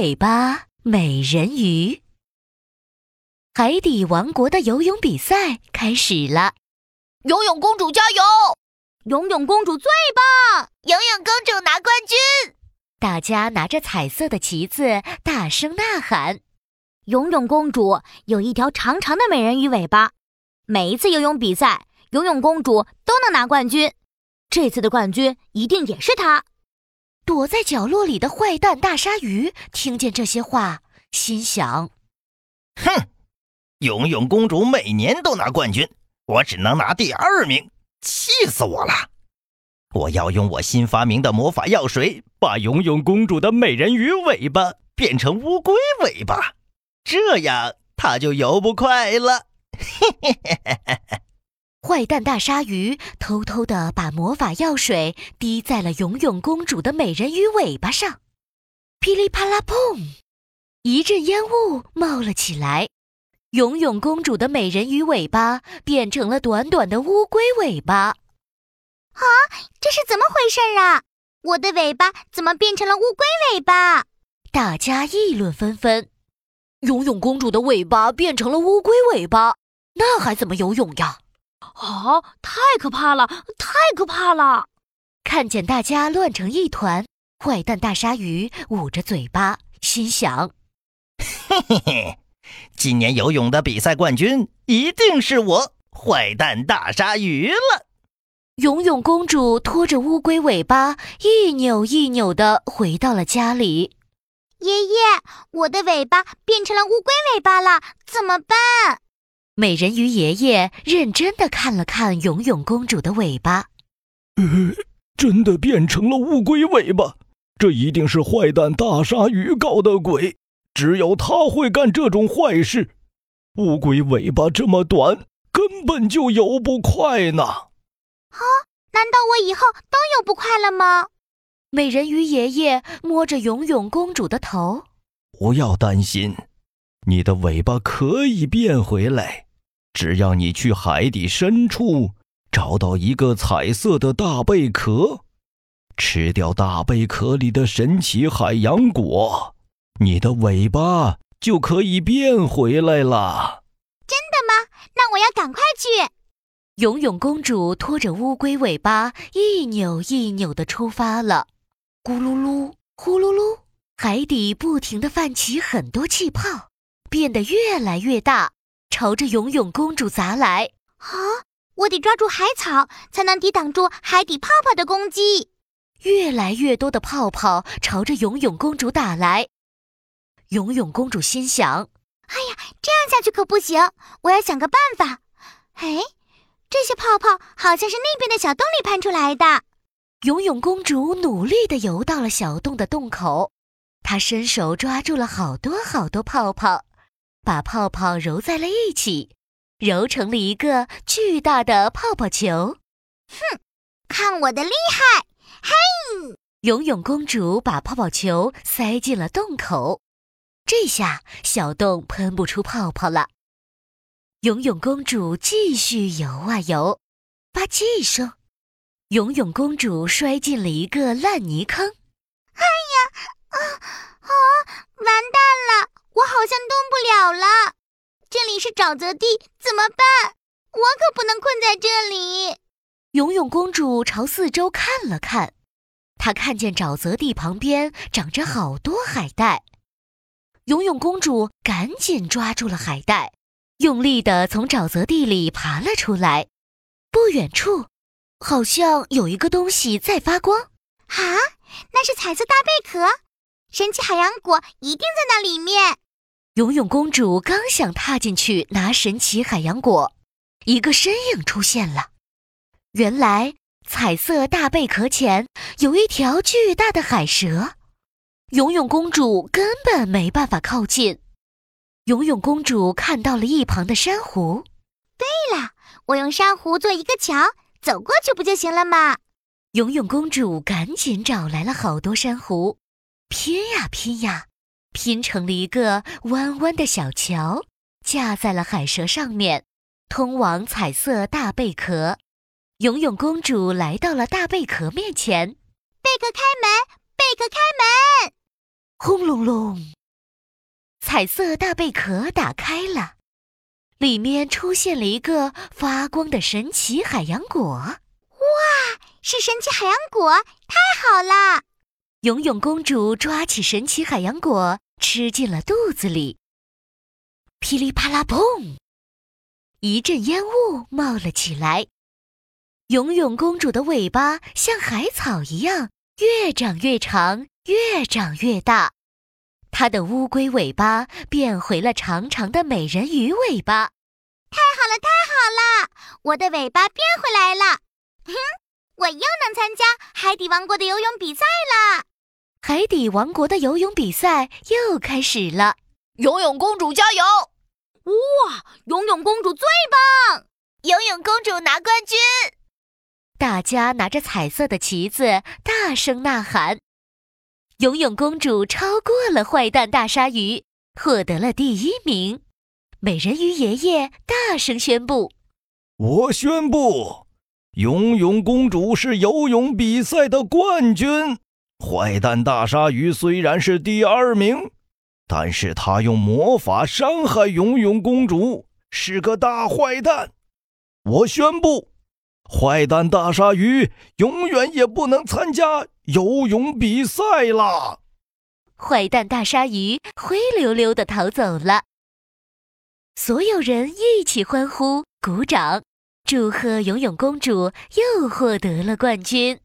尾巴美人鱼。海底王国的游泳比赛开始了，游泳公主加油！游泳公主最棒！游泳公主拿冠军！大家拿着彩色的旗子，大声呐喊。游泳公主有一条长长的美人鱼尾巴，每一次游泳比赛，游泳公主都能拿冠军。这次的冠军一定也是她。躲在角落里的坏蛋大鲨鱼听见这些话，心想：哼。游泳公主每年都拿冠军，我只能拿第二名，气死我了！我要用我新发明的魔法药水，把游泳公主的美人鱼尾巴变成乌龟尾巴，这样她就游不快了。嘿嘿嘿嘿嘿嘿！坏蛋大鲨鱼偷偷地把魔法药水滴在了游泳公主的美人鱼尾巴上，噼里啪啦，砰！一阵烟雾冒了起来。游泳公主的美人鱼尾巴变成了短短的乌龟尾巴，啊，这是怎么回事啊？我的尾巴怎么变成了乌龟尾巴？大家议论纷纷。游泳公主的尾巴变成了乌龟尾巴，那还怎么游泳呀？啊，太可怕了，太可怕了！看见大家乱成一团，坏蛋大鲨鱼捂着嘴巴，心想：嘿嘿嘿。今年游泳的比赛冠军一定是我，坏蛋大鲨鱼了。游泳公主拖着乌龟尾巴，一扭一扭的回到了家里。爷爷，我的尾巴变成了乌龟尾巴了，怎么办？美人鱼爷爷认真的看了看游泳公主的尾巴，呃，真的变成了乌龟尾巴，这一定是坏蛋大鲨鱼搞的鬼。只有他会干这种坏事。乌龟尾巴这么短，根本就游不快呢。啊，难道我以后都游不快了吗？美人鱼爷爷摸着游泳公主的头，不要担心，你的尾巴可以变回来。只要你去海底深处找到一个彩色的大贝壳，吃掉大贝壳里的神奇海洋果。你的尾巴就可以变回来了，真的吗？那我要赶快去。游泳公主拖着乌龟尾巴一扭一扭的出发了，咕噜噜，呼噜噜，海底不停的泛起很多气泡，变得越来越大，朝着游泳公主砸来。啊！我得抓住海草，才能抵挡住海底泡泡的攻击。越来越多的泡泡朝着游泳公主打来。游泳公主心想：“哎呀，这样下去可不行！我要想个办法。哎，这些泡泡好像是那边的小洞里喷出来的。”游泳公主努力地游到了小洞的洞口，她伸手抓住了好多好多泡泡，把泡泡揉在了一起，揉成了一个巨大的泡泡球。哼，看我的厉害！嘿！游泳公主把泡泡球塞进了洞口。这下小洞喷不出泡泡了。游泳公主继续游啊游，吧唧一声，游泳公主摔进了一个烂泥坑。哎呀，啊啊！完蛋了，我好像动不了了。这里是沼泽地，怎么办？我可不能困在这里。游泳公主朝四周看了看，她看见沼泽地旁边长着好多海带。游泳公主赶紧抓住了海带，用力地从沼泽地里爬了出来。不远处，好像有一个东西在发光。啊，那是彩色大贝壳，神奇海洋果一定在那里面。游泳公主刚想踏进去拿神奇海洋果，一个身影出现了。原来，彩色大贝壳前有一条巨大的海蛇。游泳公主根本没办法靠近。游泳公主看到了一旁的珊瑚。对了，我用珊瑚做一个桥，走过去不就行了吗？游泳公主赶紧找来了好多珊瑚，拼呀拼呀，拼成了一个弯弯的小桥，架在了海蛇上面，通往彩色大贝壳。游泳公主来到了大贝壳面前，贝壳开门，贝壳开门。轰隆隆，彩色大贝壳打开了，里面出现了一个发光的神奇海洋果。哇，是神奇海洋果，太好了！游泳公主抓起神奇海洋果，吃进了肚子里。噼里啪啦，砰！一阵烟雾冒了起来。游泳公主的尾巴像海草一样，越长越长，越长越大。她的乌龟尾巴变回了长长的美人鱼尾巴。太好了，太好了！我的尾巴变回来了。哼，我又能参加海底王国的游泳比赛了。海底王国的游泳比赛又开始了。游泳公主加油！哇，游泳公主最棒！游泳公主拿冠军！大家拿着彩色的旗子，大声呐喊。游泳公主超过了坏蛋大鲨鱼，获得了第一名。美人鱼爷爷大声宣布：“我宣布，游泳公主是游泳比赛的冠军。坏蛋大鲨鱼虽然是第二名。”但是他用魔法伤害游泳公主，是个大坏蛋。我宣布，坏蛋大鲨鱼永远也不能参加游泳比赛了。坏蛋大鲨鱼灰溜溜的逃走了。所有人一起欢呼、鼓掌，祝贺游泳公主又获得了冠军。